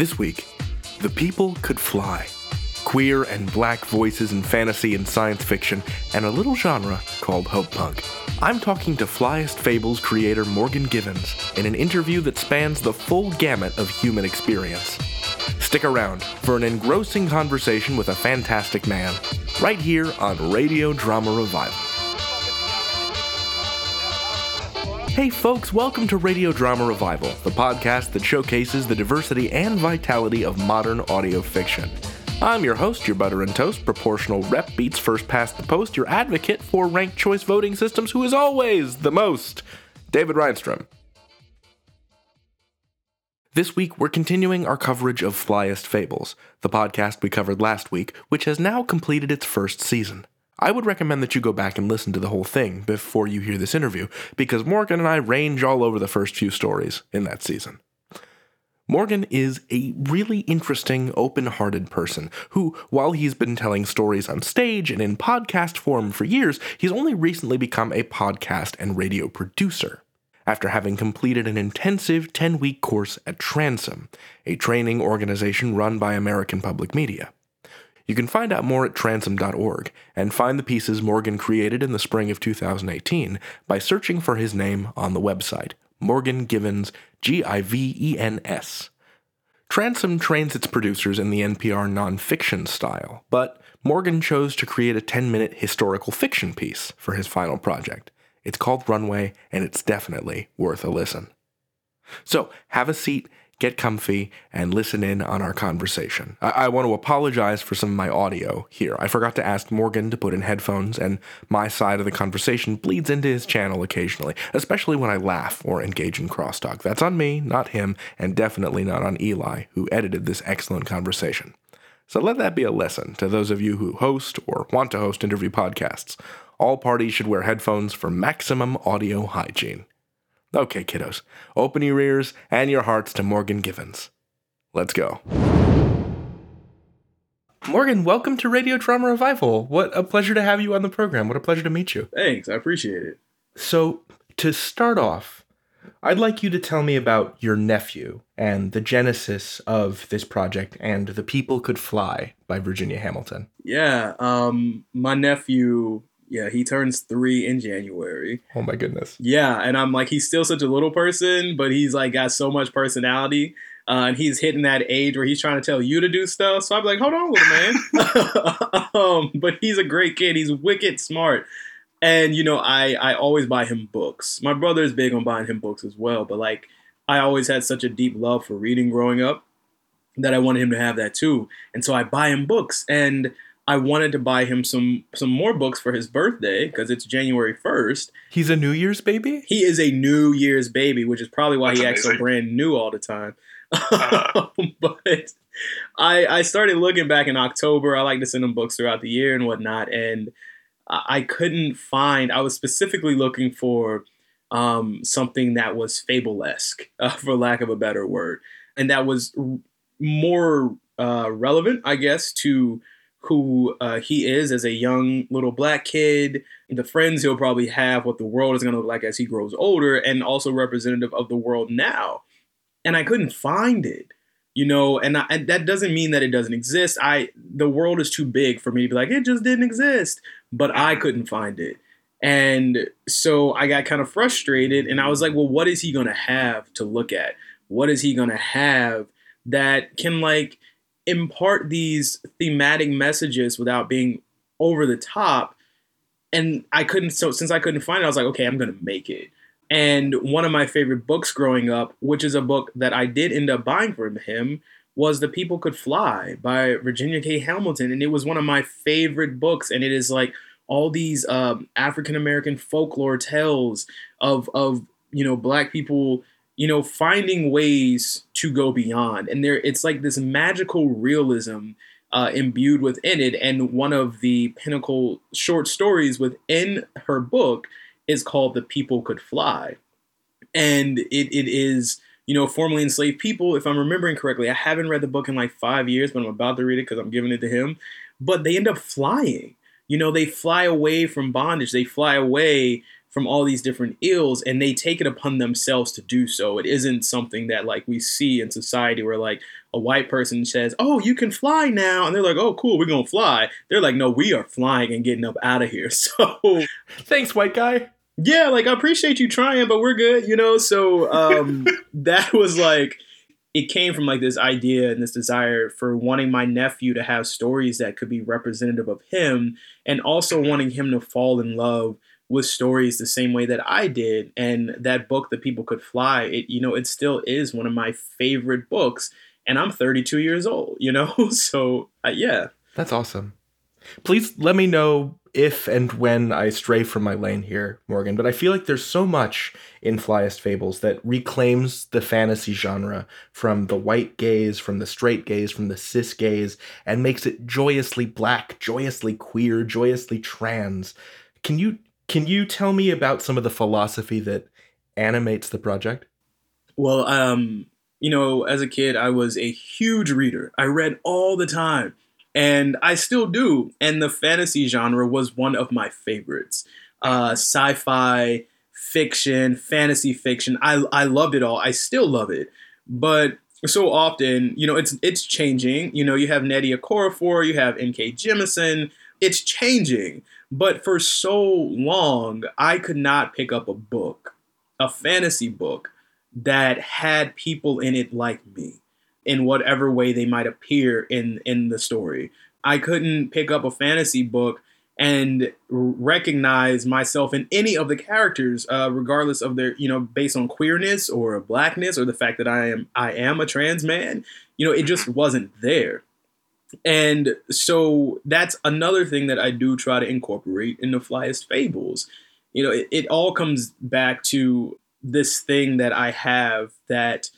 This week, The People Could Fly. Queer and black voices in fantasy and science fiction, and a little genre called hope punk. I'm talking to Flyest Fables creator Morgan Givens in an interview that spans the full gamut of human experience. Stick around for an engrossing conversation with a fantastic man, right here on Radio Drama Revival. Hey folks, welcome to Radio Drama Revival, the podcast that showcases the diversity and vitality of modern audio fiction. I'm your host, your butter and toast, proportional rep beats first past the post, your advocate for ranked choice voting systems, who is always the most, David Rheinstrom. This week, we're continuing our coverage of Flyest Fables, the podcast we covered last week, which has now completed its first season. I would recommend that you go back and listen to the whole thing before you hear this interview, because Morgan and I range all over the first few stories in that season. Morgan is a really interesting, open hearted person who, while he's been telling stories on stage and in podcast form for years, he's only recently become a podcast and radio producer. After having completed an intensive 10 week course at Transom, a training organization run by American Public Media. You can find out more at transom.org and find the pieces Morgan created in the spring of 2018 by searching for his name on the website, Morgan Givens, G I V E N S. Transom trains its producers in the NPR nonfiction style, but Morgan chose to create a 10 minute historical fiction piece for his final project. It's called Runway, and it's definitely worth a listen. So, have a seat get comfy, and listen in on our conversation. I-, I, want to apologize for some of my audio here. I forgot to ask Morgan to put in headphones, and my side of the conversation bleeds into his channel occasionally, especially when I laugh or engage in crosstalk. That's on me, not him, and definitely not on Eli, who edited this excellent conversation. So let that be a lesson to those of you who host or want to host interview podcasts. All parties should wear headphones for maximum audio hygiene. Okay, kiddos, open your ears and your hearts to Morgan Givens. Let's go. Morgan, welcome to Radio Drama Revival. What a pleasure to have you on the program. What a pleasure to meet you. Thanks, I appreciate it. So, to start off, I'd like you to tell me about your nephew and the genesis of this project and The People Could Fly by Virginia Hamilton. Yeah, um, my nephew yeah, he turns three in January. Oh my goodness. Yeah, and I'm like, he's still such a little person, but he's like got so much personality. Uh, and he's hitting that age where he's trying to tell you to do stuff. So I'm like, hold on, little man. um, but he's a great kid. He's wicked smart. And you know, I I always buy him books. My brother is big on buying him books as well. But like, I always had such a deep love for reading growing up that I wanted him to have that too. And so I buy him books and I wanted to buy him some some more books for his birthday because it's January first. He's a New Year's baby. He is a New Year's baby, which is probably why That's he amazing. acts so brand new all the time. Uh-huh. but I I started looking back in October. I like to send him books throughout the year and whatnot, and I couldn't find. I was specifically looking for um, something that was fable-esque, uh, for lack of a better word, and that was more uh, relevant, I guess, to who uh, he is as a young little black kid, the friends he'll probably have, what the world is going to look like as he grows older, and also representative of the world now. And I couldn't find it, you know, and, I, and that doesn't mean that it doesn't exist. I the world is too big for me to be like it just didn't exist, but I couldn't find it. And so I got kind of frustrated and I was like, well, what is he going to have to look at? What is he going to have that can like impart these thematic messages without being over the top. And I couldn't, so since I couldn't find it, I was like, okay, I'm going to make it. And one of my favorite books growing up, which is a book that I did end up buying from him, was The People Could Fly by Virginia K. Hamilton. And it was one of my favorite books. And it is like all these um, African American folklore tales of, of, you know, black people you know, finding ways to go beyond. And there, it's like this magical realism uh, imbued within it. And one of the pinnacle short stories within her book is called "The People Could Fly," and it, it is you know formerly enslaved people. If I'm remembering correctly, I haven't read the book in like five years, but I'm about to read it because I'm giving it to him. But they end up flying. You know, they fly away from bondage. They fly away from all these different ills and they take it upon themselves to do so. It isn't something that like we see in society where like a white person says, "Oh, you can fly now." And they're like, "Oh, cool, we're going to fly." They're like, "No, we are flying and getting up out of here." So, thanks white guy. Yeah, like I appreciate you trying, but we're good, you know? So, um that was like it came from like this idea and this desire for wanting my nephew to have stories that could be representative of him and also wanting him to fall in love with stories the same way that I did. And that book, that People Could Fly, it you know, it still is one of my favorite books. And I'm 32 years old, you know? So uh, yeah. That's awesome. Please let me know if and when I stray from my lane here, Morgan, but I feel like there's so much in Flyest Fables that reclaims the fantasy genre from the white gaze, from the straight gaze, from the cis gaze, and makes it joyously black, joyously queer, joyously trans. Can you can you tell me about some of the philosophy that animates the project? Well, um, you know, as a kid, I was a huge reader. I read all the time and I still do. And the fantasy genre was one of my favorites. Uh, sci-fi, fiction, fantasy fiction. I I loved it all. I still love it, but so often, you know, it's it's changing. You know, you have Nnedi Okorafor, you have N.K. Jemisin. It's changing, but for so long, I could not pick up a book, a fantasy book that had people in it like me in whatever way they might appear in in the story. I couldn't pick up a fantasy book and recognize myself in any of the characters, uh, regardless of their, you know, based on queerness or blackness or the fact that I am I am a trans man. You know, it just wasn't there. And so that's another thing that I do try to incorporate in the Flyest Fables. You know, it, it all comes back to this thing that I have that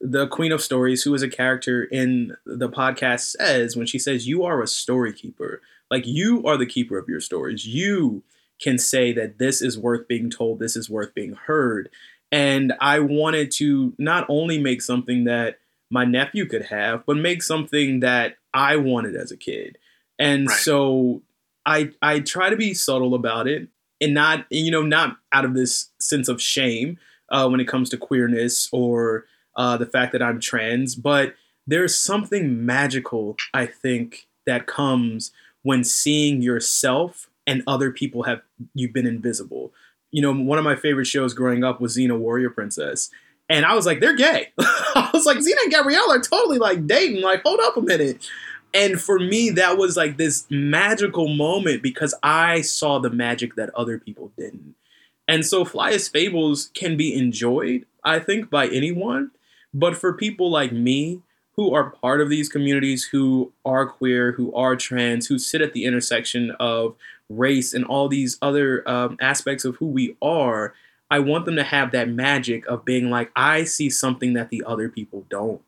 the Queen of Stories, who is a character in the podcast, says when she says, You are a story keeper. Like you are the keeper of your stories. You can say that this is worth being told, this is worth being heard. And I wanted to not only make something that my nephew could have, but make something that I wanted as a kid. And right. so I I try to be subtle about it and not you know not out of this sense of shame uh, when it comes to queerness or uh, the fact that I'm trans, but there's something magical, I think, that comes when seeing yourself and other people have you've been invisible. You know, one of my favorite shows growing up was Xena Warrior Princess. And I was like, they're gay. I was like, Xena and Gabrielle are totally like dating. Like, hold up a minute. And for me, that was like this magical moment because I saw the magic that other people didn't. And so Flyest Fables can be enjoyed, I think, by anyone. But for people like me who are part of these communities, who are queer, who are trans, who sit at the intersection of race and all these other um, aspects of who we are, I want them to have that magic of being like, I see something that the other people don't.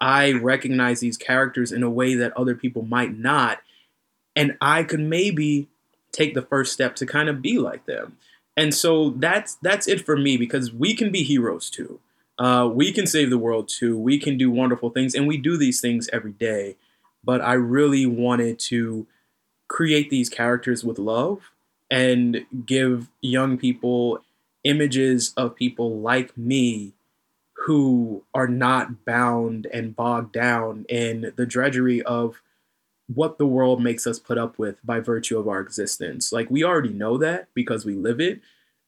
I recognize these characters in a way that other people might not. And I could maybe take the first step to kind of be like them. And so that's that's it for me because we can be heroes too. Uh, we can save the world too. We can do wonderful things, and we do these things every day. But I really wanted to create these characters with love and give young people images of people like me who are not bound and bogged down in the drudgery of what the world makes us put up with by virtue of our existence. Like we already know that because we live it,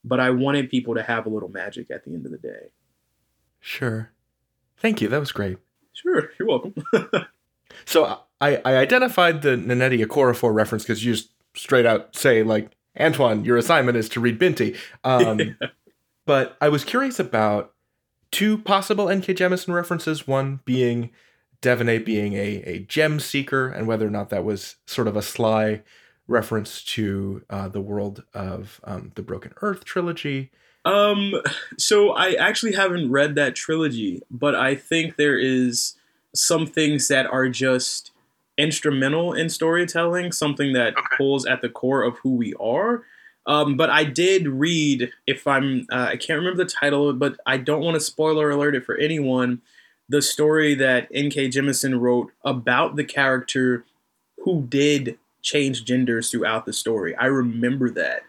but I wanted people to have a little magic at the end of the day. Sure. Thank you. That was great. Sure. You're welcome. so I, I identified the Nnedi Okorafor reference because you just straight out say, like, Antoine, your assignment is to read Binti. Um, but I was curious about two possible N.K. Jemisin references, one being Devonee being a, a gem seeker, and whether or not that was sort of a sly reference to uh, the world of um, the Broken Earth trilogy. Um, so I actually haven't read that trilogy, but I think there is some things that are just instrumental in storytelling, something that okay. pulls at the core of who we are. Um, but I did read, if I'm, uh, I can't remember the title, but I don't want to spoiler alert it for anyone. The story that N.K. Jemisin wrote about the character who did change genders throughout the story. I remember that.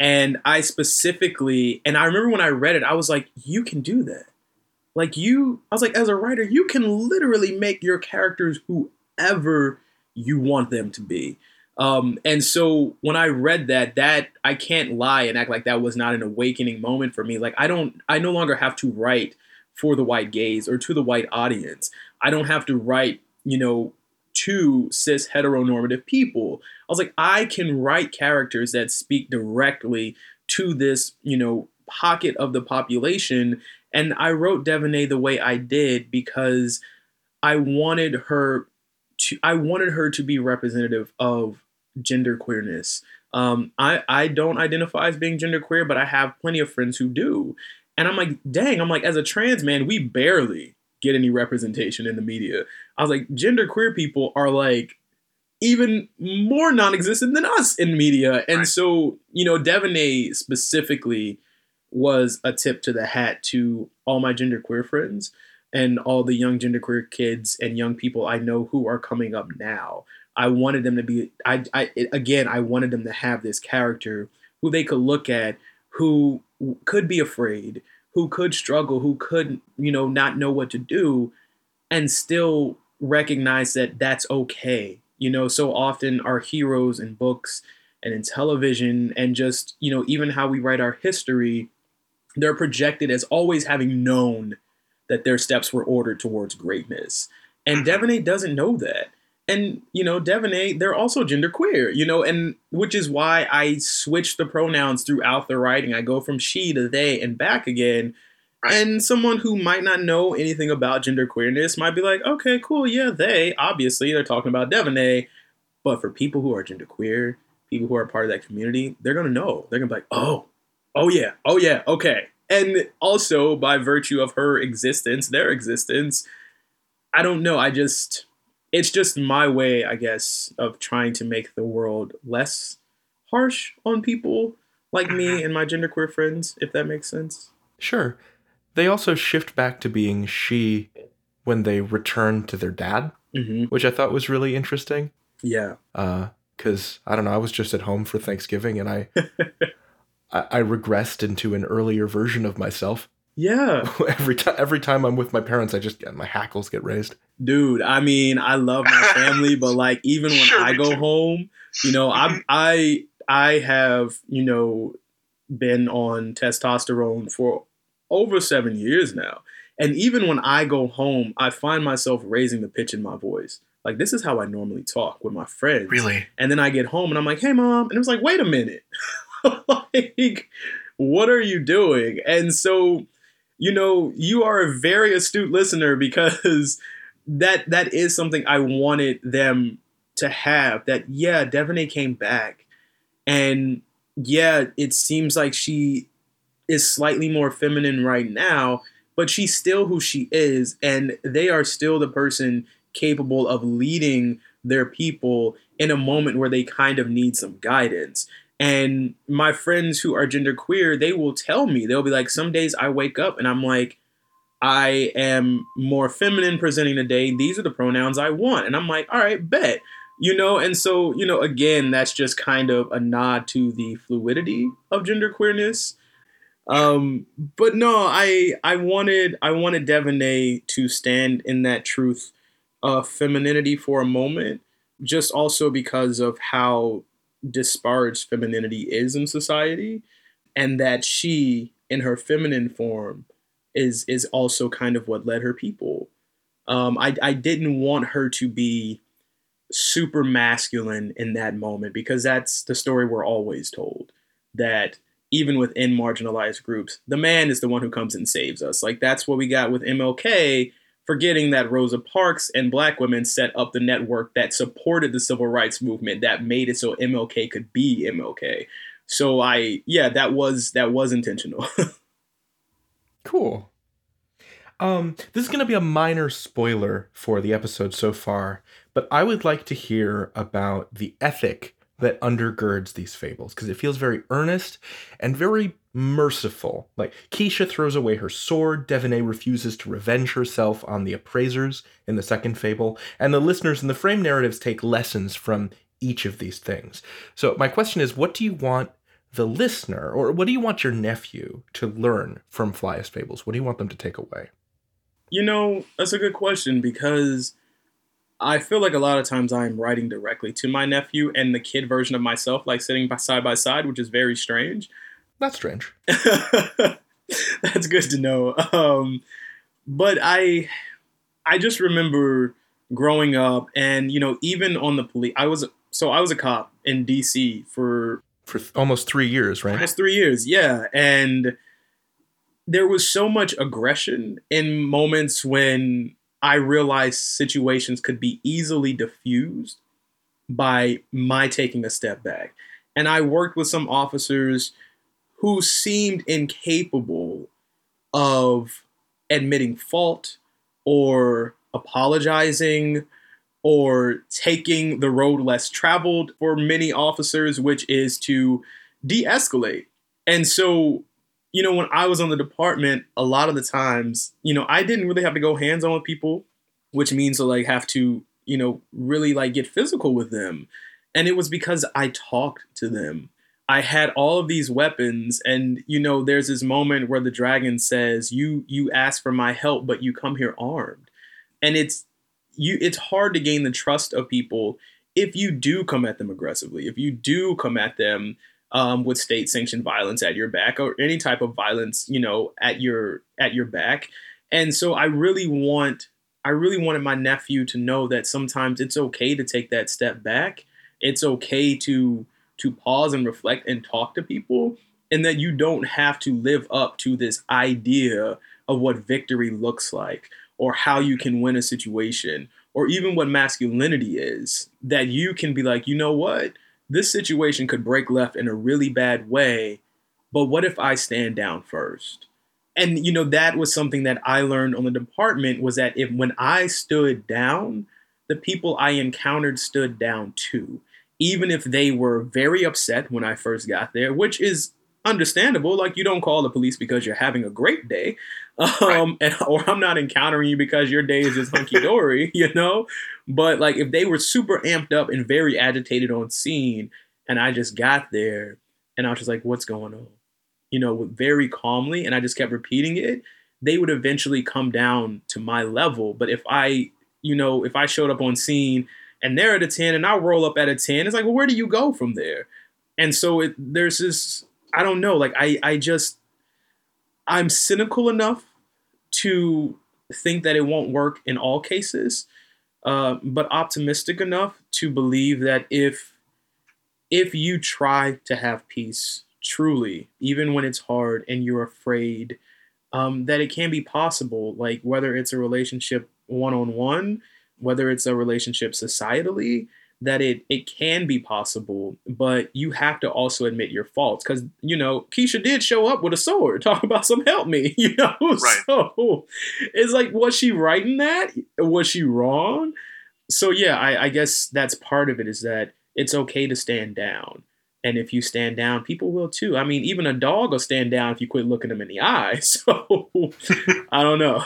And I specifically, and I remember when I read it, I was like, you can do that. Like you, I was like, as a writer, you can literally make your characters whoever you want them to be. Um, and so when I read that, that I can't lie and act like that was not an awakening moment for me. Like I don't, I no longer have to write for the white gaze or to the white audience. I don't have to write, you know, to cis heteronormative people. I was like, I can write characters that speak directly to this, you know, pocket of the population. And I wrote Devonee the way I did because I wanted her to I wanted her to be representative of gender queerness. Um, I I don't identify as being gender queer, but I have plenty of friends who do, and I'm like, dang, I'm like, as a trans man, we barely get any representation in the media. I was like, gender queer people are like even more non-existent than us in media, and right. so you know, Devonee specifically was a tip to the hat to all my gender queer friends and all the young genderqueer kids and young people I know who are coming up now. I wanted them to be I, I again I wanted them to have this character who they could look at who could be afraid, who could struggle, who could, you know, not know what to do and still recognize that that's okay. You know, so often our heroes in books and in television and just, you know, even how we write our history, they're projected as always having known that their steps were ordered towards greatness. And mm-hmm. Doesn't know that. And, you know, Devonee, they're also genderqueer, you know, and which is why I switch the pronouns throughout the writing. I go from she to they and back again. And someone who might not know anything about genderqueerness might be like, okay, cool, yeah, they, obviously, they're talking about Devonee. But for people who are genderqueer, people who are part of that community, they're going to know. They're going to be like, oh, oh yeah, oh yeah, okay, and also by virtue of her existence, their existence, I don't know. I just, it's just my way, I guess, of trying to make the world less harsh on people like me mm-hmm. and my genderqueer friends, if that makes sense. Sure. They also shift back to being she when they return to their dad, mm-hmm. which I thought was really interesting. Yeah. Because uh, I don't know, I was just at home for Thanksgiving and I I, I regressed into an earlier version of myself. Yeah. every time every time I'm with my parents, I just get my hackles get raised. Dude, I mean, I love my family, but like even when sure, I go home, you know, I mm-hmm. I I have, you know, been on testosterone for over 7 years now. And even when I go home, I find myself raising the pitch in my voice. Like this is how I normally talk with my friends. Really? And then I get home and I'm like, "Hey mom." And it was like, "Wait a minute." like, what are you doing? And so, you know, you are a very astute listener because that that is something I wanted them to have. That yeah, Devonee came back, and yeah, it seems like she is slightly more feminine right now, but she's still who she is, and they are still the person capable of leading their people in a moment where they kind of need some guidance. And my friends who are genderqueer, they will tell me, they'll be like, some days I wake up and I'm like, I am more feminine presenting today. These are the pronouns I want. And I'm like, all right, bet. You know, and so, you know, again, that's just kind of a nod to the fluidity of genderqueerness. Um, but no, I I wanted I wanted Devonee to stand in that truth of femininity for a moment, just also because of how disparaged femininity is in society and that she in her feminine form is is also kind of what led her people. Um, I, I didn't want her to be super masculine in that moment because that's the story we're always told that even within marginalized groups the man is the one who comes and saves us. Like that's what we got with mlk forgetting that Rosa Parks and black women set up the network that supported the civil rights movement that made it so MLK could be MLK. So I yeah, that was that was intentional. cool. Um, this is going to be a minor spoiler for the episode so far, but I would like to hear about the ethic that undergirds these fables because it feels very earnest and very merciful. Like Keisha throws away her sword, Devonee refuses to revenge herself on the appraisers in the second fable, and the listeners in the frame narratives take lessons from each of these things. So my question is what do you want the listener, or what do you want your nephew to learn from Flyest Fables? What do you want them to take away? You know, that's a good question because I feel like a lot of times I'm writing directly to my nephew and the kid version of myself, like sitting by side by side, which is very strange. That's strange. that's good to know. Um, but I, I just remember growing up, and you know, even on the police, I was so I was a cop in D.C. for for th- almost three years, right? Past three years, yeah. And there was so much aggression in moments when I realized situations could be easily diffused by my taking a step back. And I worked with some officers who seemed incapable of admitting fault or apologizing or taking the road less traveled for many officers, which is to de escalate. And so, you know, when I was on the department, a lot of the times, you know, I didn't really have to go hands on with people, which means to like have to, you know, really like get physical with them. And it was because I talked to them. I had all of these weapons and you know there's this moment where the dragon says you you ask for my help but you come here armed. And it's you it's hard to gain the trust of people if you do come at them aggressively, if you do come at them um, with state sanctioned violence at your back or any type of violence, you know, at your at your back. And so I really want I really wanted my nephew to know that sometimes it's okay to take that step back. It's okay to to pause and reflect and talk to people and that you don't have to live up to this idea of what victory looks like or how you can win a situation or even what masculinity is that you can be like you know what? This situation could break left in a really bad way but what if i stand down first? And you know that was something that i learned on the department was that if when i stood down the people i encountered stood down too even if they were very upset when i first got there which is understandable. Like you don't call the police because you're having a great day, um, right. and or I'm not encountering you because your day is just hunky dory, you know. But like if they were super amped up and very agitated on scene, and I just got there and I was just like, "What's going on?" You know, very calmly, and I just kept repeating it. They would eventually come down to my level. But if I, you know, if I showed up on scene and they're at a 10 and I roll up at a 10, it's like, well, where do you go from there? And so it, there's this I don't know. Like I, I just, I'm cynical enough to think that it won't work in all cases, uh, but optimistic enough to believe that if, if you try to have peace truly, even when it's hard and you're afraid, um, that it can be possible. Like whether it's a relationship one on one, whether it's a relationship societally, that it it can be possible, but you have to also admit your faults because you know Keisha did show up with a sword, talk about some help me, you know. Right. So it's like, was she right in that? Was she wrong? So yeah, I, I guess that's part of it is that it's okay to stand down. And if you stand down, people will too. I mean, even a dog will stand down if you quit looking them in the eye. So I don't know.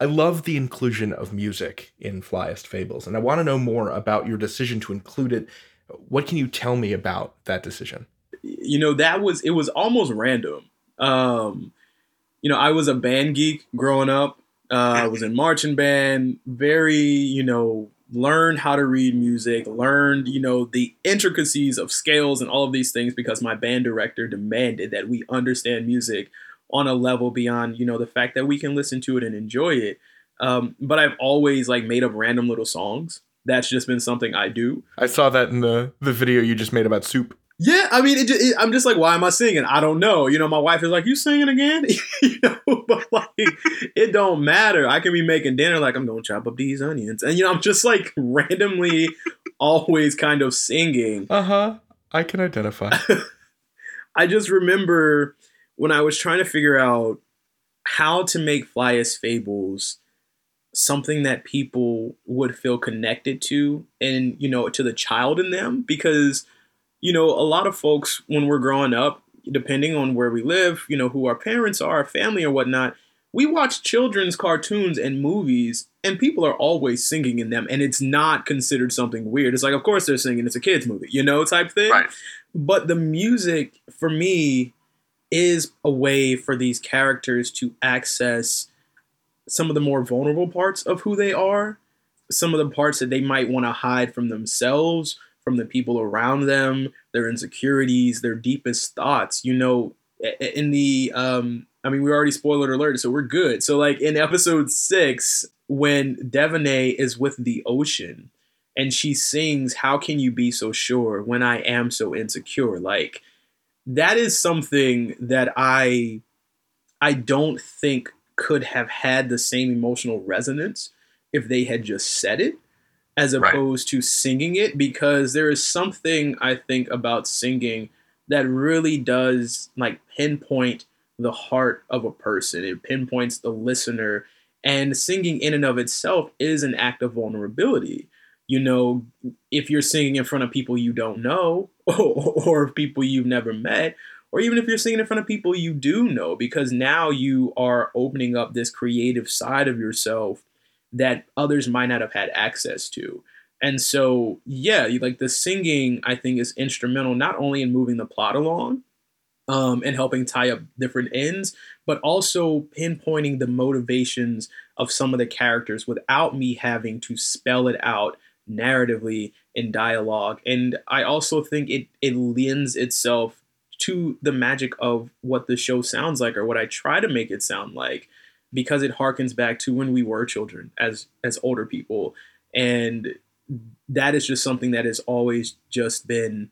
I love the inclusion of music in Flyest Fables, and I want to know more about your decision to include it. What can you tell me about that decision? You know, that was it was almost random. Um, you know, I was a band geek growing up. Uh, I was in marching band, very, you know, learned how to read music, learned, you know, the intricacies of scales and all of these things because my band director demanded that we understand music on a level beyond you know the fact that we can listen to it and enjoy it. Um, but I've always like made up random little songs. That's just been something I do. I saw that in the the video you just made about soup. Yeah, I mean, it, it, I'm just like, why am I singing? I don't know. You know, my wife is like, "You singing again?" you know, but like, it don't matter. I can be making dinner, like I'm gonna chop up these onions, and you know, I'm just like randomly, always kind of singing. Uh huh. I can identify. I just remember when I was trying to figure out how to make Flyest Fables something that people would feel connected to and you know to the child in them because you know a lot of folks when we're growing up depending on where we live you know who our parents are our family or whatnot we watch children's cartoons and movies and people are always singing in them and it's not considered something weird it's like of course they're singing it's a kids movie you know type thing Right. but the music for me is a way for these characters to access some of the more vulnerable parts of who they are some of the parts that they might want to hide from themselves from the people around them their insecurities their deepest thoughts you know in the um i mean we already spoiler alert so we're good. So like in episode six when Devonee is with the ocean and she sings how can you be so sure when i am so insecure? Like that is something that i i don't think could have had the same emotional resonance if they had just said it as Right. opposed to singing it because there is something i think about singing that really does like pinpoint the heart of a person. It pinpoints the listener. And singing in and of itself is an act of vulnerability you know if you're singing in front of people you don't know or, or people you've never met or even if you're singing in front of people you do know because now you are opening up this creative side of yourself that others might not have had access to. And so yeah like the singing i think is instrumental not only in moving the plot along um, and helping tie up different ends but also pinpointing the motivations of some of the characters without me having to spell it out narratively in dialogue. And i also think it it lends itself to the magic of what the show sounds like or what i try to make it sound like because it harkens back to when we were children as as older people. And that is just something that has always just been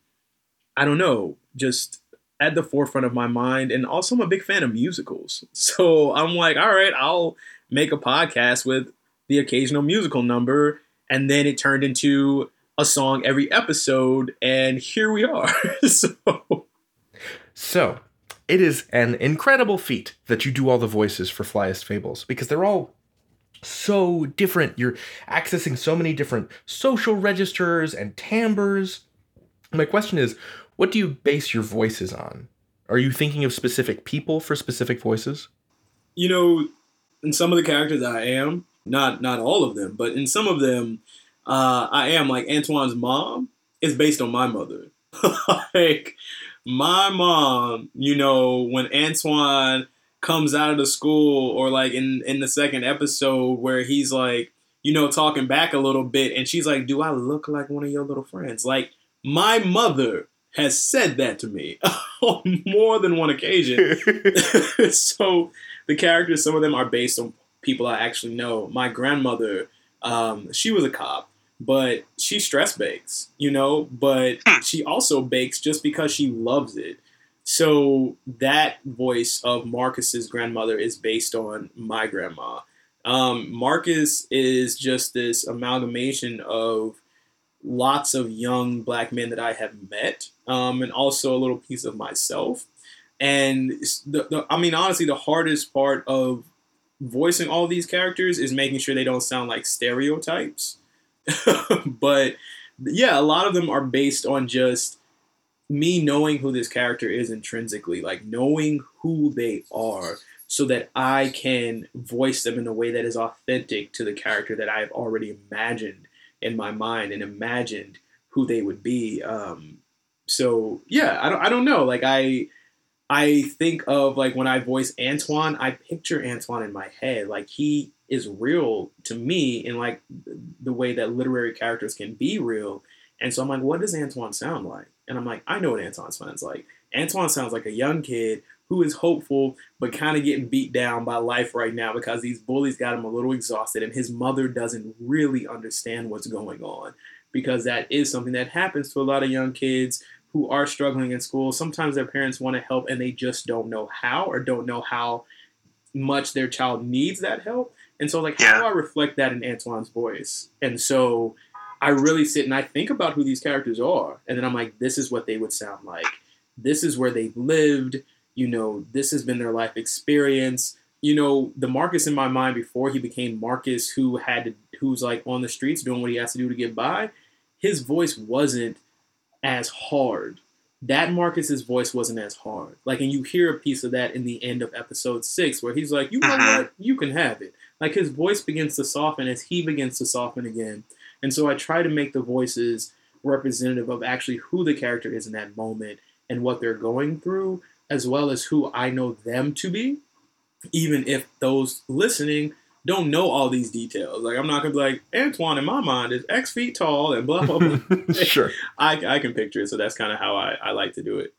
i don't know just at the forefront of my mind. And also i'm a big fan of musicals. So i'm like all right i'll make a podcast with the occasional musical number and then it turned into a song every episode and here we are so So, it is an incredible feat that you do all the voices for Flyest Fables because they're all so different. You're accessing so many different social registers and timbres. My question is, what do you base your voices on? Are you thinking of specific people for specific voices? you know, in some of the characters I am, not not all of them, but in some of them, uh, I am like Antoine's mom is based on my mother. like my mom, you know, when Antoine comes out of the school or like in in the second episode where he's like, you know, talking back a little bit and she's like, "Do I look like one of your little friends?" Like my mother has said that to me on more than one occasion. so the characters, some of them are based on people I actually know. My grandmother, um, she was a cop, but she stress bakes, you know, but she also bakes just because she loves it. So that voice of Marcus's grandmother is based on my grandma. Um, Marcus is just this amalgamation of lots of young black men that I have met, um, and also a little piece of myself. And the, the, I mean, honestly, the hardest part of voicing all these characters is making sure they don't sound like stereotypes. but yeah, a lot of them are based on just me knowing who this character is intrinsically, like knowing who they are, so that I can voice them in a way that is authentic to the character that I have already imagined in my mind and imagined who they would be. Um, so yeah, I don't, I don't know. Like I, I think of like when I voice Antoine, I picture Antoine in my head. Like he is real to me in like the way that literary characters can be real. And so I'm like, what does Antoine sound like? And I'm like, I know what Antoine sounds like. Antoine sounds like a young kid who is hopeful but kind of getting beat down by life right now because these bullies got him a little exhausted and his mother doesn't really understand what's going on because that is something that happens to a lot of young kids who are struggling in school. Sometimes their parents want to help and they just don't know how or don't know how much their child needs that help. And so, like, how Yeah. do I reflect that in Antoine's voice? And so, I really sit and I think about who these characters are, and then I'm like, this is what they would sound like. This is where they've lived. You know, this has been their life experience. You know, the Marcus in my mind before he became Marcus, who had to, who's like on the streets doing what he has to do to get by. His voice wasn't as hard that Marcus's voice wasn't as hard. Like, and you hear a piece of that in the end of episode six, where he's like, "You know uh-huh. what? You can have it." Like his voice begins to soften as he begins to soften again, and so I try to make the voices representative of actually who the character is in that moment and what they're going through, as well as who I know them to be, even if those listening don't know all these details. Like I'm not gonna be like Antoine in my mind is X feet tall and blah blah blah. sure, I, I can picture it, so that's kind of how I, I like to do it.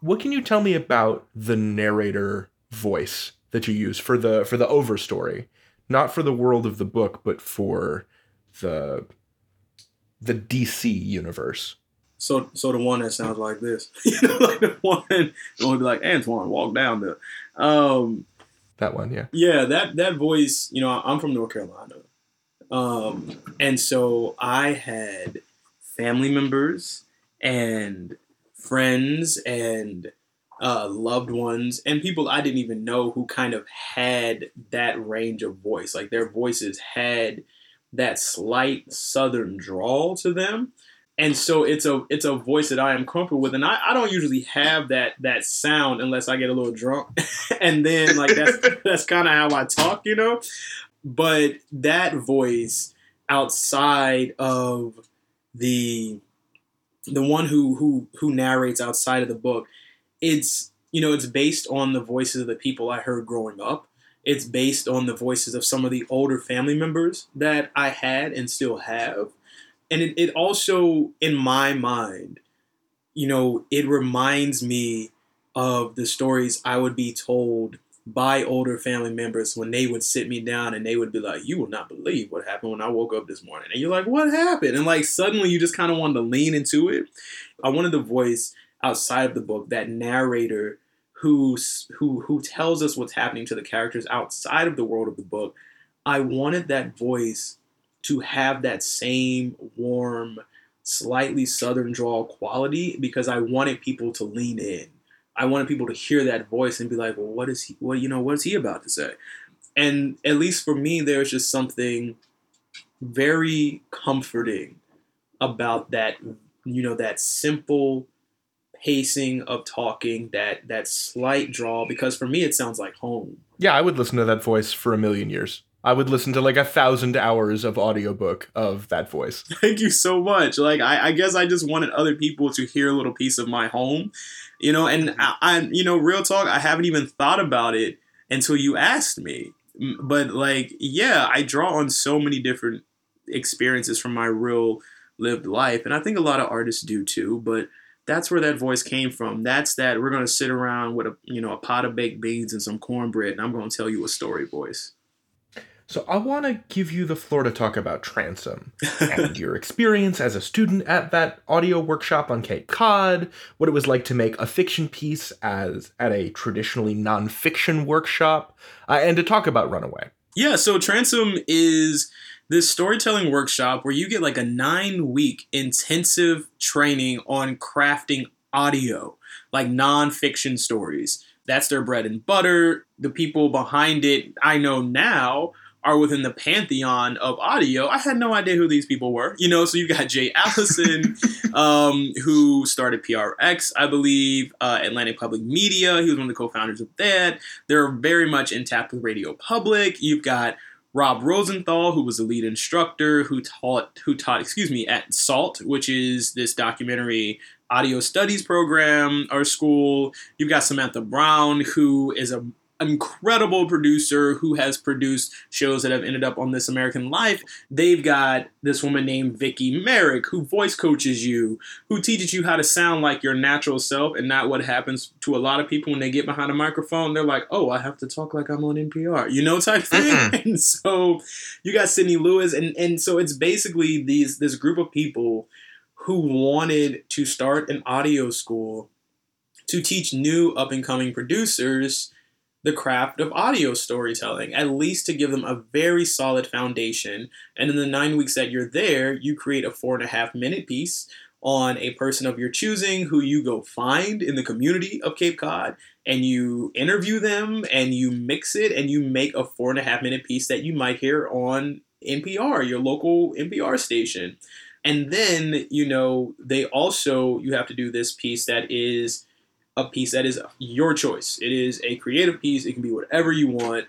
What can you tell me about the narrator voice that you use for the for the overstory, not for the world of the book, but for the the DC universe? So, so the one that sounds like this, you know, like the one, the one would be like Antoine, walk down the. Um, that one, yeah. Yeah, that that voice. You know, I'm from North Carolina, um, and so I had family members and friends and uh, loved ones and people I didn't even know who kind of had that range of voice. Like their voices had that slight southern drawl to them and so it's a it's a voice that I am comfortable with, and I, I don't usually have that that sound unless I get a little drunk, and then like that's that's kind of how I talk, you know. But that voice outside of the the one who who who narrates outside of the book, it's you know it's based on the voices of the people I heard growing up. It's based on the voices of some of the older family members that I had and still have and it, it also in my mind you know it reminds me of the stories i would be told by older family members when they would sit me down and they would be like you will not believe what happened when i woke up this morning. And you're like what happened? And like suddenly you just kind of wanted to lean into it. I wanted the voice outside of the book that narrator who who who tells us what's happening to the characters outside of the world of the book. I wanted that voice to have that same warm, slightly southern drawl quality because I wanted people to lean in. I wanted people to hear that voice and be like, "Well, what is he? What you know? What is he about to say?" And at least for me, there's just something very comforting about that. You know, that simple pacing of talking, that that slight drawl. Because for me, it sounds like home. Yeah, I would listen to that voice for a million years. I would listen to like a thousand hours of audiobook of that voice. Thank you so much. Like I, I guess I just wanted other people to hear a little piece of my home, you know. And I, I, you know, real talk, I haven't even thought about it until you asked me. But like, yeah, I draw on so many different experiences from my real lived life, and I think a lot of artists do too. But that's where that voice came from. That's that we're gonna sit around with a you know a pot of baked beans and some cornbread, and I'm gonna tell you a story voice. So I want to give you the floor to talk about Transom and your experience as a student at that audio workshop on Cape Cod, what it was like to make a fiction piece as at a traditionally nonfiction workshop, uh, and to talk about Runaway. Yeah, so Transom is this storytelling workshop where you get like a nine week intensive training on crafting audio, like nonfiction stories. That's their bread and butter. The people behind it, I know now, are within the pantheon of audio. I had no idea who these people were. You know, so you got Jay Allison, um, who started PRX, I believe, uh, Atlantic Public Media. He was one of the co-founders of that. They're very much intact with Radio Public. You've got Rob Rosenthal, who was the lead instructor, who taught who taught, excuse me, at SALT, which is this documentary audio studies program or school. You've got Samantha Brown, who is a incredible producer who has produced shows that have ended up on This American Life. They've got this woman named Viki Merrick who voice coaches you, who teaches you how to sound like your natural self and not what happens to a lot of people when they get behind a microphone. They're like, oh, I have to talk like I'm on NPR, you know, type thing. And so you got Sydney Lewis, and and so it's basically these this group of people who wanted to start an audio school to teach new up and coming producers the craft of audio storytelling, at least to give them a very solid foundation. And in the nine weeks that you're there, you create a four and a half minute piece on a person of your choosing who you go find in the community of Cape Cod and you interview them and you mix it and you make a four and a half minute piece that you might hear on NPR, your local NPR station. And then, you know, they also, you have to do this piece that is a piece that is your choice. It is a creative piece. It can be whatever you want.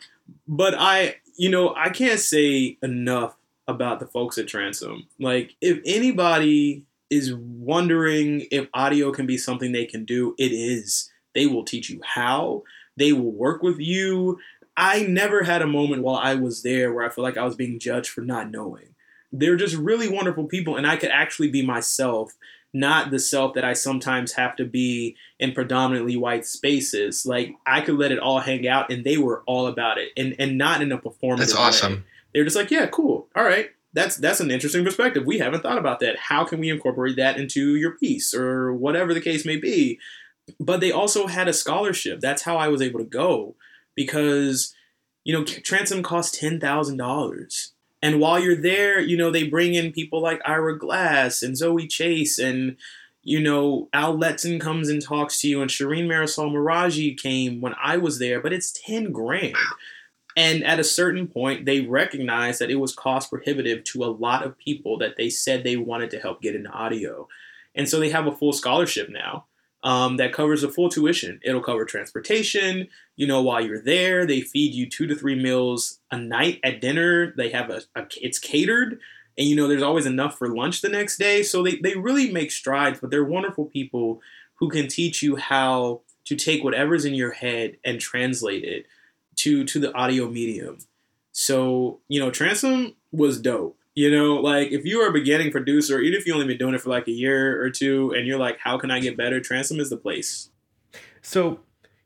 But I, you know, I can't say enough about the folks at Transom. Like, if anybody is wondering if audio can be something they can do, it is. They will teach you how, they will work with you. I never had a moment while I was there where I feel like I was being judged for not knowing. They're just really wonderful people, and I could actually be myself, not the self that I sometimes have to be in predominantly white spaces. Like I could let it all hang out, and they were all about it, and and not in a performance. That's awesome. They're just like, yeah, cool, all right. That's that's an interesting perspective. We haven't thought about that. How can we incorporate that into your piece or whatever the case may be? But they also had a scholarship. That's how I was able to go because you know transom costs ten thousand dollars. And while you're there, you know, they bring in people like Ira Glass and Zoe Chase and you know, Al Letson comes and talks to you, and Shireen Marisol Meraji came when I was there, but it's 10 grand. And at a certain point, they recognized that it was cost prohibitive to a lot of people that they said they wanted to help get into audio. And so they have a full scholarship now um, that covers the full tuition. It'll cover transportation. You know, while you're there, they feed you two to three meals a night at dinner. They have a, a it's catered, and you know, there's always enough for lunch the next day. So they they really make strides. But they're wonderful people who can teach you how to take whatever's in your head and translate it to to the audio medium. So you know, Transom was dope. You know, like if you are a beginning producer, even if you only been doing it for like a year or two, and you're like, how can I get better? Transom is the place. So,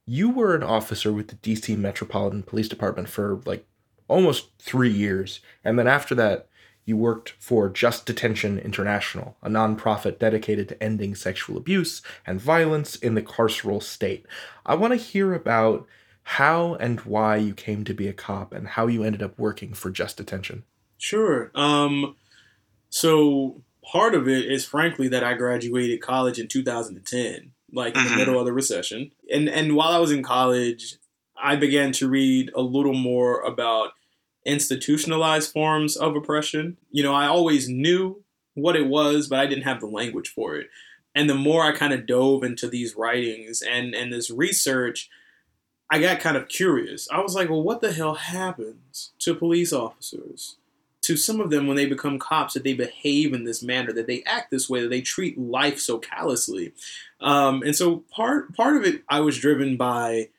you were an officer with the DC Metropolitan Police Department for like almost three years, and then after that, you worked for Just Detention International, a nonprofit dedicated to ending sexual abuse and violence in the carceral state. I want to hear about how and why you came to be a cop and how you ended up working for Just Detention. Sure. Um, so part of it is frankly that I graduated college in 2010, like in the mm-hmm. middle of the recession. And and while I was in college, I began to read a little more about institutionalized forms of oppression. You know, I always knew what it was, but I didn't have the language for it. And the more I kind of dove into these writings and and this research, I got kind of curious. I was like, well, what the hell happens to police officers? To some of them when they become cops that they behave in this manner, that they act this way, that they treat life so callously. Um, and so part part of it I was driven by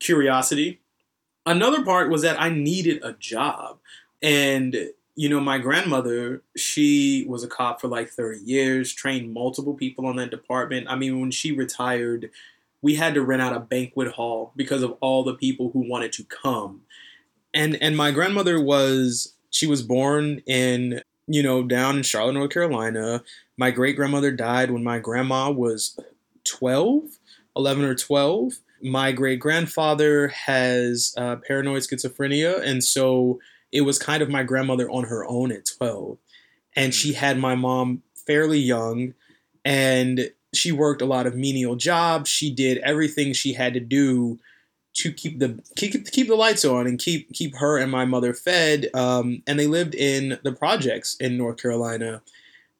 curiosity. Another part was that I needed a job. And you know, my grandmother, she was a cop for like 30 years, trained multiple people on that department. I mean, when she retired, we had to rent out a banquet hall because of all the people who wanted to come. And and my grandmother was she was born in, you know, down in Charlotte, North Carolina. My great grandmother died when my grandma was 12, 11 or 12. My great grandfather has uh, paranoid schizophrenia. And so it was kind of my grandmother on her own at 12. And she had my mom fairly young. And she worked a lot of menial jobs. She did everything she had to do to keep the keep keep the lights on and keep keep her and my mother fed. Um, and they lived in the projects in North Carolina.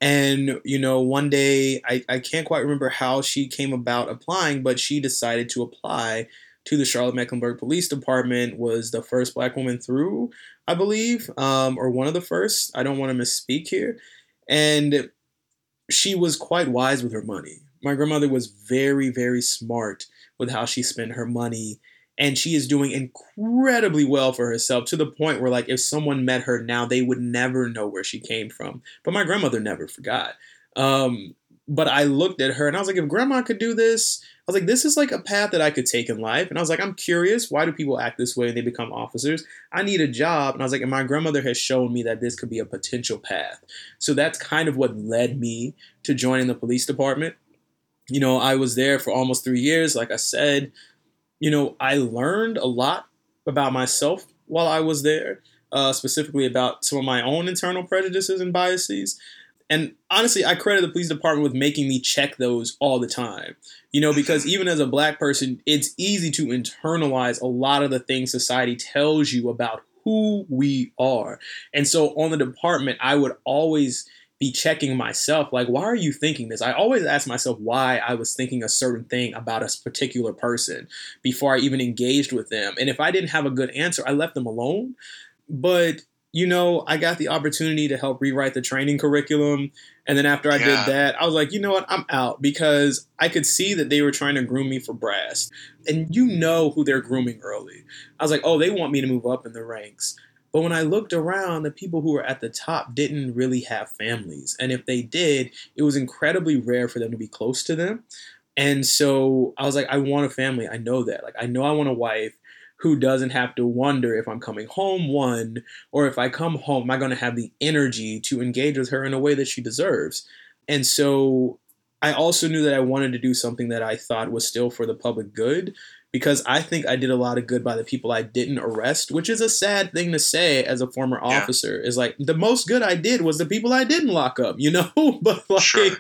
And you know, one day I, I can't quite remember how she came about applying, but she decided to apply to the Charlotte Mecklenburg Police Department. Was the first black woman through, I believe, um, or one of the first. I don't want to misspeak here. And she was quite wise with her money. My grandmother was very, very smart with how she spent her money and she is doing incredibly well for herself to the point where like if someone met her now they would never know where she came from. But my grandmother never forgot. Um, but i looked at her and i was like if grandma could do this i was like this is like a path that i could take in life. And i was like i'm curious. Why do people act this way and they become officers? I need a job. And i was like and my grandmother has shown me that this could be a potential path. So that's kind of what led me to joining the police department. You know i was there for almost three years like i said you know, I learned a lot about myself while I was there, uh, specifically about some of my own internal prejudices and biases. And honestly, I credit the police department with making me check those all the time. You know, because even as a black person, it's easy to internalize a lot of the things society tells you about who we are. And so on the department, I would always be checking myself like why are you thinking this? I always ask myself why i was thinking a certain thing about a particular person before i even engaged with them and if i didn't have a good answer i left them alone. But you know i got the opportunity to help rewrite the training curriculum and then after i yeah. did that i was like you know what? I'm out because i could see that they were trying to groom me for brass and you know who they're grooming early. I was like oh they want me to move up in the ranks but when I looked around, the people who were at the top didn't really have families. And if they did, it was incredibly rare for them to be close to them. And so I was like, I want a family. I know that. Like, I know I want a wife who doesn't have to wonder if I'm coming home, one, or if I come home, am I going to have the energy to engage with her in a way that she deserves? And so I also knew that I wanted to do something that I thought was still for the public good because I think I did a lot of good by the people I didn't arrest, which is a sad thing to say as a former yeah. officer. Is like the most good I did was the people I didn't lock up, you know? but like sure.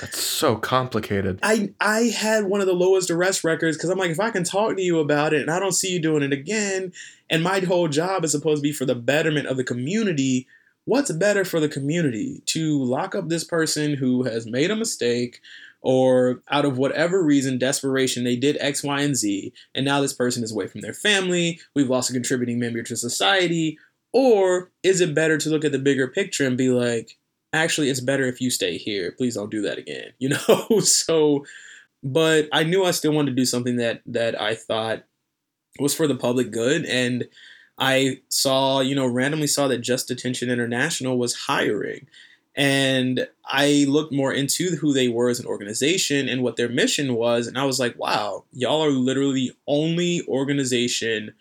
That's so complicated. I I had one of the lowest arrest records because I'm like, if I can talk to you about it and I don't see you doing it again, and my whole job is supposed to be for the betterment of the community, what's better for the community? To lock up this person who has made a mistake or out of whatever reason, desperation, they did X, Y, and Z, and now this person is away from their family, we've lost a contributing member to society, or is it better to look at the bigger picture and be like, actually, it's better if you stay here. Please don't do that again. You know? so, but I knew I still wanted to do something that that I thought was for the public good, and I saw, you know, randomly saw that Just Detention International was hiring. And I looked more into who they were as an organization and what their mission was. And I was like, wow, y'all are literally the only organization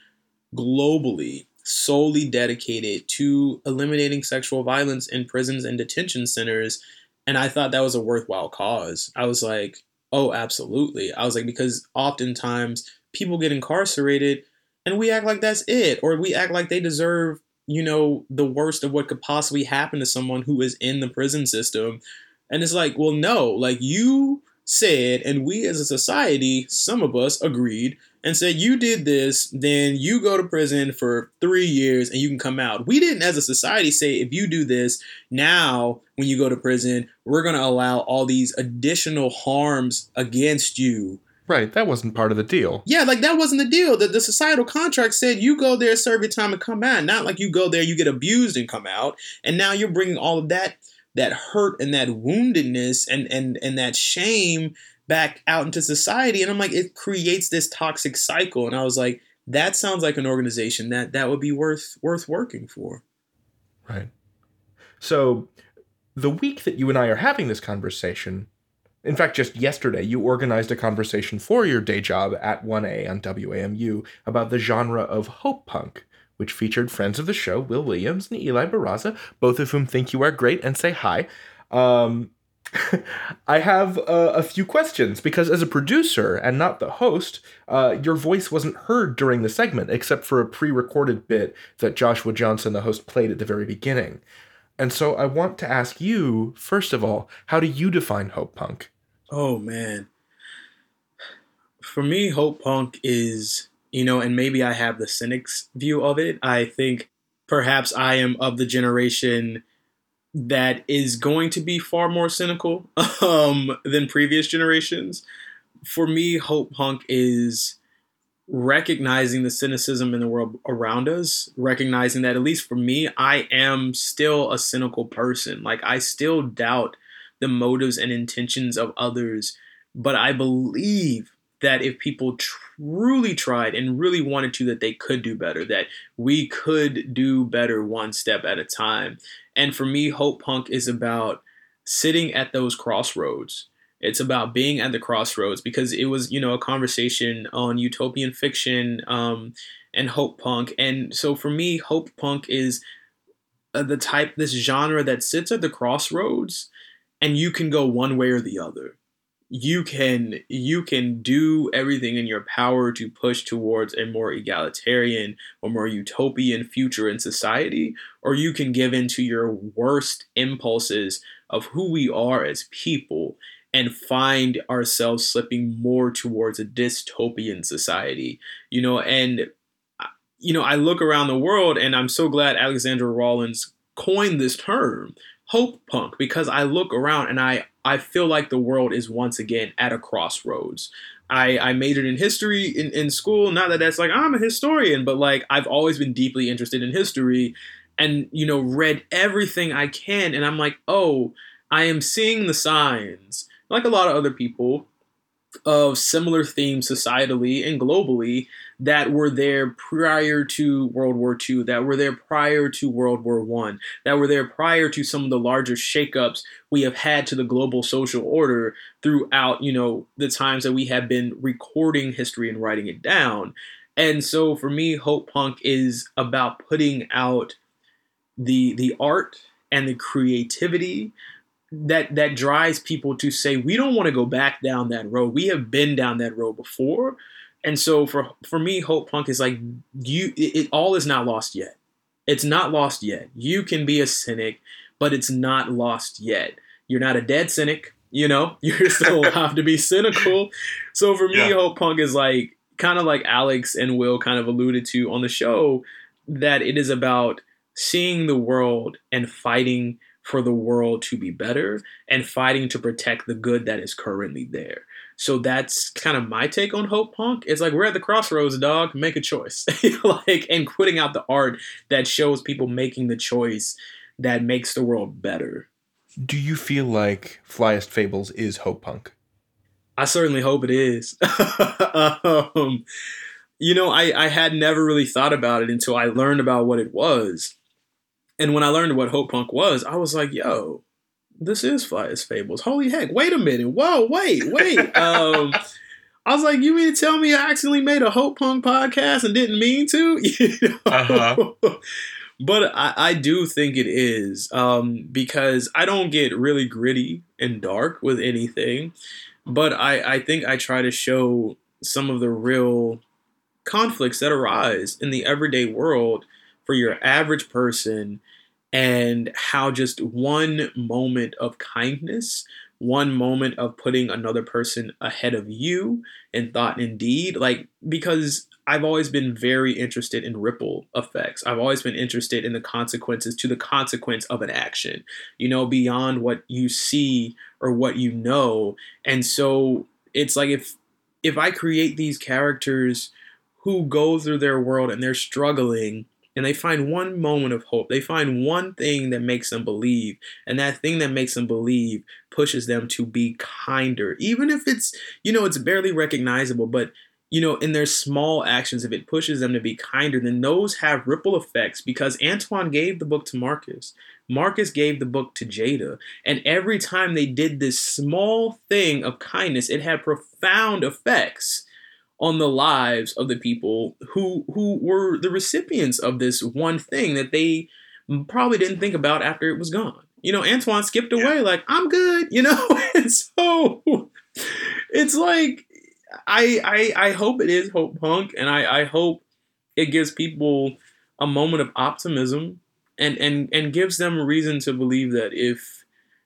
globally solely dedicated to eliminating sexual violence in prisons and detention centers. And I thought that was a worthwhile cause. I was like, oh, absolutely. I was like, because oftentimes people get incarcerated and we act like that's it, or we act like they deserve you know, the worst of what could possibly happen to someone who is in the prison system. And it's like, well, no, like you said, and we as a society, some of us agreed and said, you did this, then you go to prison for three years and you can come out. We didn't, as a society, say, if you do this, now when you go to prison, we're going to allow all these additional harms against you Right, that wasn't part of the deal. Yeah, like that wasn't the deal. The, the societal contract said you go there, serve your time, and come out. Not like you go there, you get abused and come out. And now you're bringing all of that that hurt and that woundedness and and and that shame back out into society. And I'm like, it creates this toxic cycle. And I was like, that sounds like an organization that that would be worth worth working for. Right. So the week that you and I are having this conversation, in fact, just yesterday, you organized a conversation for your day job at 1A on WAMU about the genre of hope punk, which featured friends of the show, Will Williams and Eli Barraza, both of whom think you are great and say hi. Um, I have uh, a few questions because, as a producer and not the host, uh, your voice wasn't heard during the segment except for a pre recorded bit that Joshua Johnson, the host, played at the very beginning. And so I want to ask you, first of all, how do you define hope punk? Oh man. For me, Hope Punk is, you know, and maybe I have the cynics view of it. I think perhaps I am of the generation that is going to be far more cynical um, than previous generations. For me, Hope Punk is recognizing the cynicism in the world around us, recognizing that, at least for me, I am still a cynical person. Like, I still doubt the motives and intentions of others. But I believe that if people truly tried and really wanted to, that they could do better, that we could do better one step at a time. And for me, Hope Punk is about sitting at those crossroads. It's about being at the crossroads because it was, you know, a conversation on utopian fiction um, and Hope Punk. And so for me, Hope Punk is uh, the type, this genre that sits at the crossroads and you can go one way or the other. You can you can do everything in your power to push towards a more egalitarian or more utopian future in society or you can give in to your worst impulses of who we are as people and find ourselves slipping more towards a dystopian society. You know and you know i look around the world and i'm so glad alexandra rowland coined this term hope punk because I look around and I I feel like the world is once again at a crossroads. I, I majored in history in, in school. Not that that's like I'm a historian, but like I've always been deeply interested in history and, you know, read everything I can. And I'm like, oh, I am seeing the signs, like a lot of other people, of similar themes societally and globally that were there prior to World War II, that were there prior to World War One, that were there prior to some of the larger shakeups we have had to the global social order throughout, you know, the times that we have been recording history and writing it down. And so for me, Hope Punk is about putting out the the art and the creativity that that drives people to say we don't want to go back down that road. We have been down that road before. And so for for me, Hope Punk is like you. It, it, all is not lost yet. It's not lost yet. You can be a cynic, but it's not lost yet. You're not a dead cynic. You know, you're still have to be cynical. So for me, yeah. Hope Punk is like kind of like Alex and Will kind of alluded to on the show that it is about seeing the world and fighting for the world to be better and fighting to protect the good that is currently there. So that's kind of my take on Hope Punk. It's like we're at the crossroads, dog. Make a choice, like, and putting out the art that shows people making the choice that makes the world better. Do you feel like Flyest Fables is Hope Punk? I certainly hope it is. um, you know, I, I had never really thought about it until I learned about what it was. And when I learned what Hope Punk was, I was like, yo, this is Flyest Fables. Holy heck, wait a minute. Whoa, wait, wait. um, I was like, you mean to tell me I accidentally made a Hope Punk podcast and didn't mean to? You know? uh-huh. but I, I, do think it is um, because I don't get really gritty and dark with anything. But I, I think I try to show some of the real conflicts that arise in the everyday world for your average person and how just one moment of kindness, one moment of putting another person ahead of you in thought and deed, like because I've always been very interested in ripple effects. I've always been interested in the consequences to the consequence of an action, you know, beyond what you see or what you know. And so it's like if if I create these characters who go through their world and they're struggling and they find one moment of hope. They find one thing that makes them believe, and that thing that makes them believe pushes them to be kinder, even if it's, you know, it's barely recognizable, but you know, in their small actions, if it pushes them to be kinder, then those have ripple effects because Antoine gave the book to Marcus. Marcus gave the book to Jada. And every time they did this small thing of kindness, it had profound effects on the lives of the people who who were the recipients of this one thing that they probably didn't think about after it was gone. You know, Antoine skipped away yeah. like I'm good, you know, and so it's like I I I hope it is hope punk, and I I hope it gives people a moment of optimism and and and gives them a reason to believe that if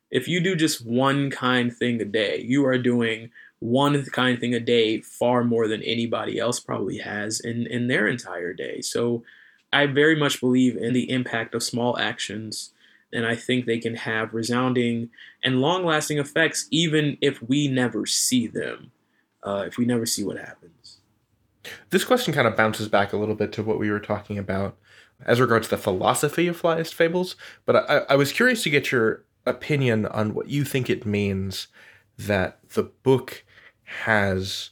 if you do just one kind thing a day, you are doing one kind of thing a day far more than anybody else probably has in, in their entire day. So I very much believe in the impact of small actions, and I think they can have resounding and long lasting effects even if we never see them, uh, if we never see what happens. This question kind of bounces back a little bit to what we were talking about as regards the philosophy of Flyest Fables, but I, I was curious to get your opinion on what you think it means that the book has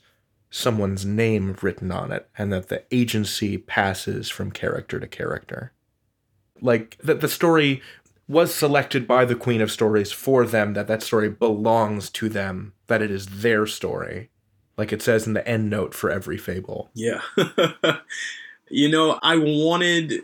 someone's name written on it and that the agency passes from character to character. Like that the story was selected by the Queen of Stories for them, that that story belongs to them, that it is their story. Like it says in the end note for every fable. Yeah. you know, I wanted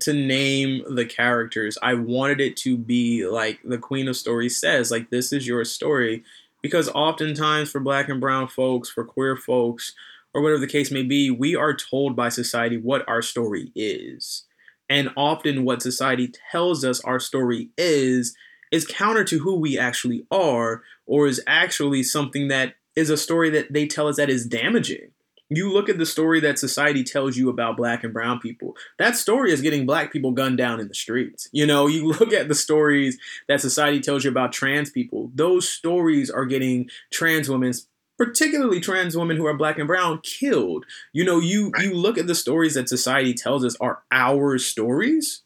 to name the characters. I wanted it to be like the Queen of Stories says, like this is your story because oftentimes for black and brown folks, for queer folks, or whatever the case may be, we are told by society what our story is. And often what society tells us our story is is counter to who we actually are or is actually something that is a story that they tell us that is damaging You look at the story that society tells you about black and brown people. That story is getting black people gunned down in the streets. You know, you look at the stories that society tells you about trans people. Those stories are getting trans women particularly trans women who are black and brown killed. You know, you you look at the stories that society tells us are our stories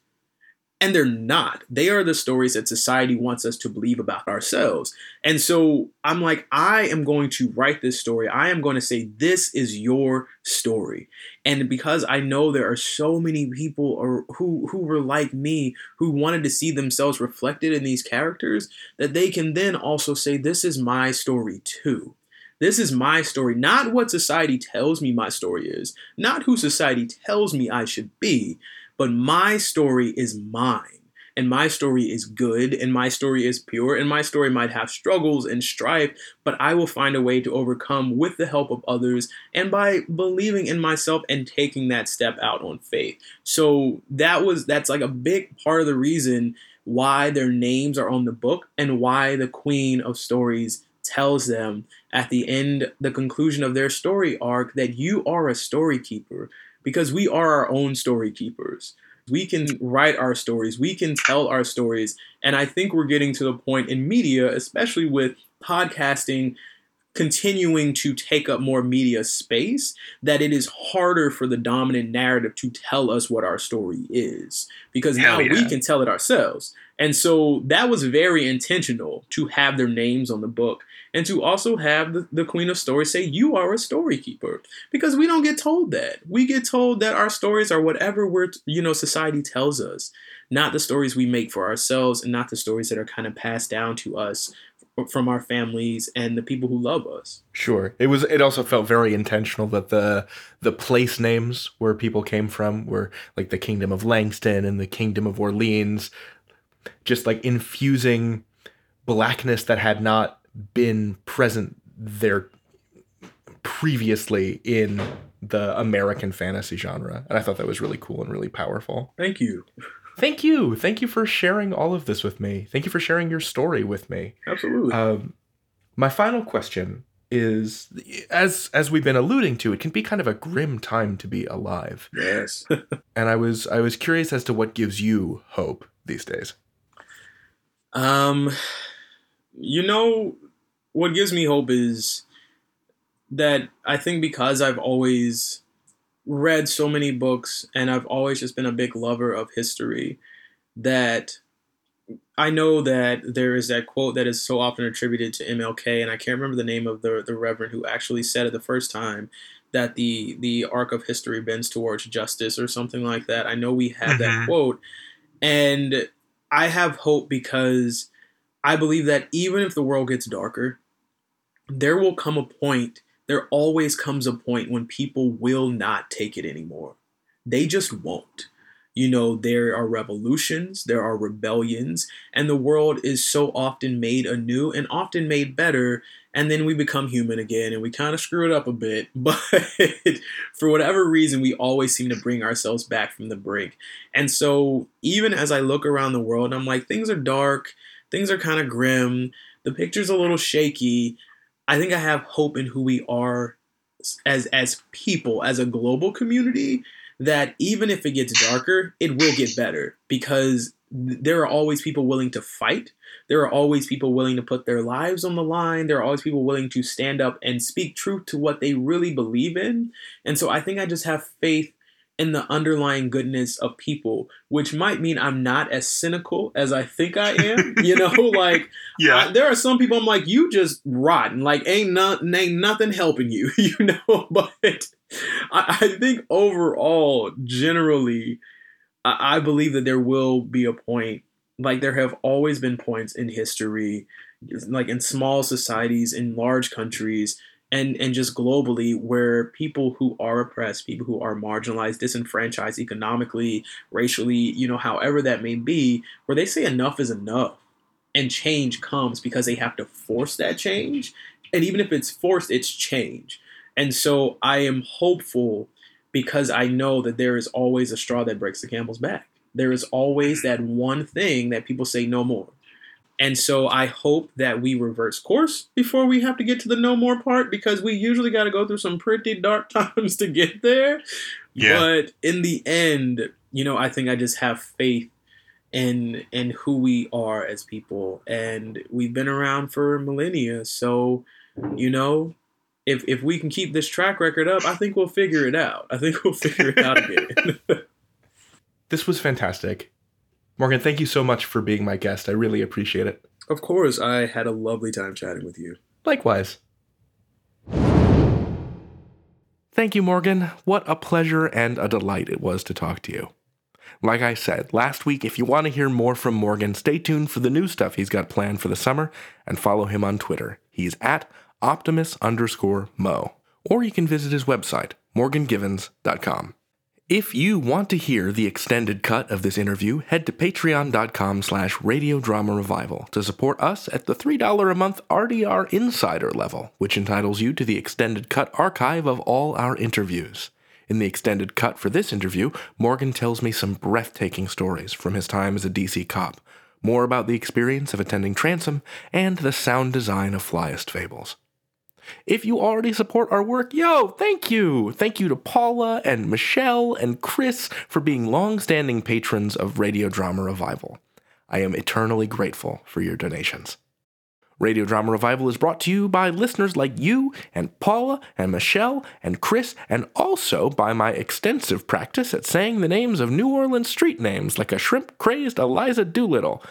and they're not. They are the stories that society wants us to believe about ourselves. And so I'm like, I am going to write this story. I am going to say, this is your story. And because I know there are so many people who, who were like me, who wanted to see themselves reflected in these characters, that they can then also say, this is my story too. This is my story, not what society tells me my story is, not who society tells me I should be, but my story is mine. And my story is good, and my story is pure, and my story might have struggles and strife, but I will find a way to overcome with the help of others and by believing in myself and taking that step out on faith. So that was that's like a big part of the reason why their names are on the book and why the Queen of Stories tells them at the end, the conclusion of their story arc, that you are a story keeper because we are our own story keepers. We can write our stories, we can tell our stories. And I think we're getting to the point in media, especially with podcasting continuing to take up more media space, that it is harder for the dominant narrative to tell us what our story is because Hell now yeah. we can tell it ourselves. And so that was very intentional to have their names on the book and to also have the, the Queen of Stories say, You are a story keeper. Because we don't get told that. We get told that our stories are whatever we're, you know, society tells us, not the stories we make for ourselves and not the stories that are kind of passed down to us from our families and the people who love us. Sure. It was it also felt very intentional that the the place names where people came from were like the Kingdom of Langston and the Kingdom of Orleans just like infusing blackness that had not been present there previously in the American fantasy genre. And I thought that was really cool and really powerful. Thank you. Thank you. Thank you for sharing all of this with me. Thank you for sharing your story with me. Absolutely. Um, my final question is as as we've been alluding to it can be kind of a grim time to be alive yes and i was i was curious as to what gives you hope these days um you know what gives me hope is that I think because I've always read so many books and I've always just been a big lover of history that I know that there is that quote that is so often attributed to MLK and I can't remember the name of the the reverend who actually said it the first time that the the arc of history bends towards justice or something like that. I know we have mm-hmm. that quote and I have hope because I believe that even if the world gets darker, there will come a point, there always comes a point when people will not take it anymore. They just won't. You know, there are revolutions, there are rebellions, and the world is so often made anew and often made better. And then we become human again and we kind of screw it up a bit. But for whatever reason, we always seem to bring ourselves back from the brink. And so, even as I look around the world, I'm like, things are dark, things are kind of grim, the picture's a little shaky, I think I have hope in who we are as as people, as a global community, that even if it gets darker, it will get better because there are always people willing to fight. There are always people willing to put their lives on the line. There are always people willing to stand up and speak truth to what they really believe in. And so I think I just have faith in the underlying goodness of people, which might mean I'm not as cynical as I think I am. you know, like yeah, I, there are some people I'm like, you just rotten, like ain't not ain't nothing helping you, you know. But I, I think overall, generally, I, I believe that there will be a point, like there have always been points in history, like in small societies, in large countries and and just globally where people who are oppressed people who are marginalized disenfranchised economically racially you know however that may be where they say enough is enough and change comes because they have to force that change. And even if it's forced it's change. And so i am hopeful because i know that there is always a straw that breaks the camel's back. There is always that one thing that people say no more And so I hope that we reverse course before we have to get to the no more part because we usually got to go through some pretty dark times to get there. Yeah. But in the end, you know, I think I just have faith in in who we are as people and we've been around for millennia. So, you know, if if we can keep this track record up, I think we'll figure it out. I think we'll figure it out again. this was fantastic. Morgan, thank you so much for being my guest. I really appreciate it. Of course, I had a lovely time chatting with you. Likewise. Thank you, Morgan. What a pleasure and a delight it was to talk to you. Like I said last week, if you want to hear more from Morgan, stay tuned for the new stuff he's got planned for the summer and follow him on Twitter. He's at Optimus underscore Mo. Or you can visit his website, morgangivens.com. If you want to hear the extended cut of this interview, head to patreon.com slash radiodrama revival to support us at the $3 a month RDR Insider level, which entitles you to the extended cut archive of all our interviews. In the extended cut for this interview, Morgan tells me some breathtaking stories from his time as a DC cop, more about the experience of attending Transom, and the sound design of Flyest Fables. If you already support our work, yo, thank you! Thank you to Paula and Michelle and Chris for being long standing patrons of Radio Drama Revival. I am eternally grateful for your donations. Radio Drama Revival is brought to you by listeners like you and Paula and Michelle and Chris, and also by my extensive practice at saying the names of New Orleans street names like a shrimp crazed Eliza Doolittle.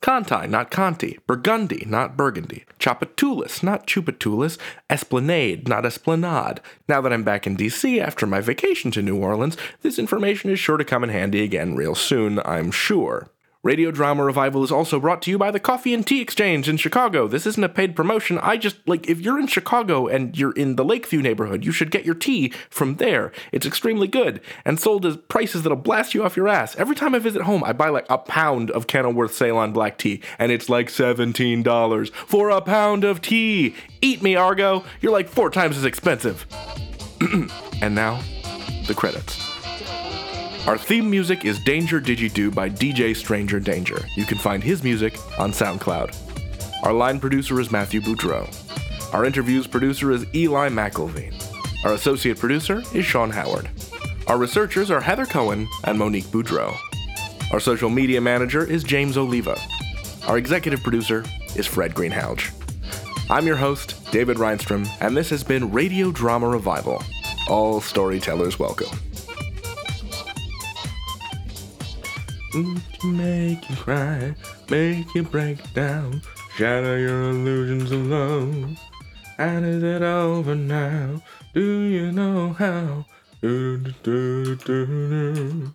Conti, not Conti. Burgundy, not Burgundy. Chapatoulas, not Chupatoulas. Esplanade, not Esplanade. Now that I'm back in DC after my vacation to New Orleans, this information is sure to come in handy again real soon, I'm sure. Radio Drama Revival is also brought to you by the Coffee and Tea Exchange in Chicago. This isn't a paid promotion. I just, like, if you're in Chicago and you're in the Lakeview neighborhood, you should get your tea from there. It's extremely good and sold at prices that'll blast you off your ass. Every time I visit home, I buy like a pound of Kenilworth Ceylon black tea, and it's like $17 for a pound of tea. Eat me, Argo. You're like four times as expensive. and now, the credits. Our theme music is Danger Digi-Do by DJ Stranger Danger. You can find his music on SoundCloud. Our line producer is Matthew Boudreau. Our interviews producer is Eli McElveen. Our associate producer is Sean Howard. Our researchers are Heather Cohen and Monique Boudreau. Our social media manager is James Oliva. Our executive producer is Fred Greenhalgh. I'm your host, David Rheinstrom, and this has been Radio Drama Revival. All storytellers welcome. To make you cry, make you break down, shatter your illusions of love. And is it over now? Do you know how? Do, do, do,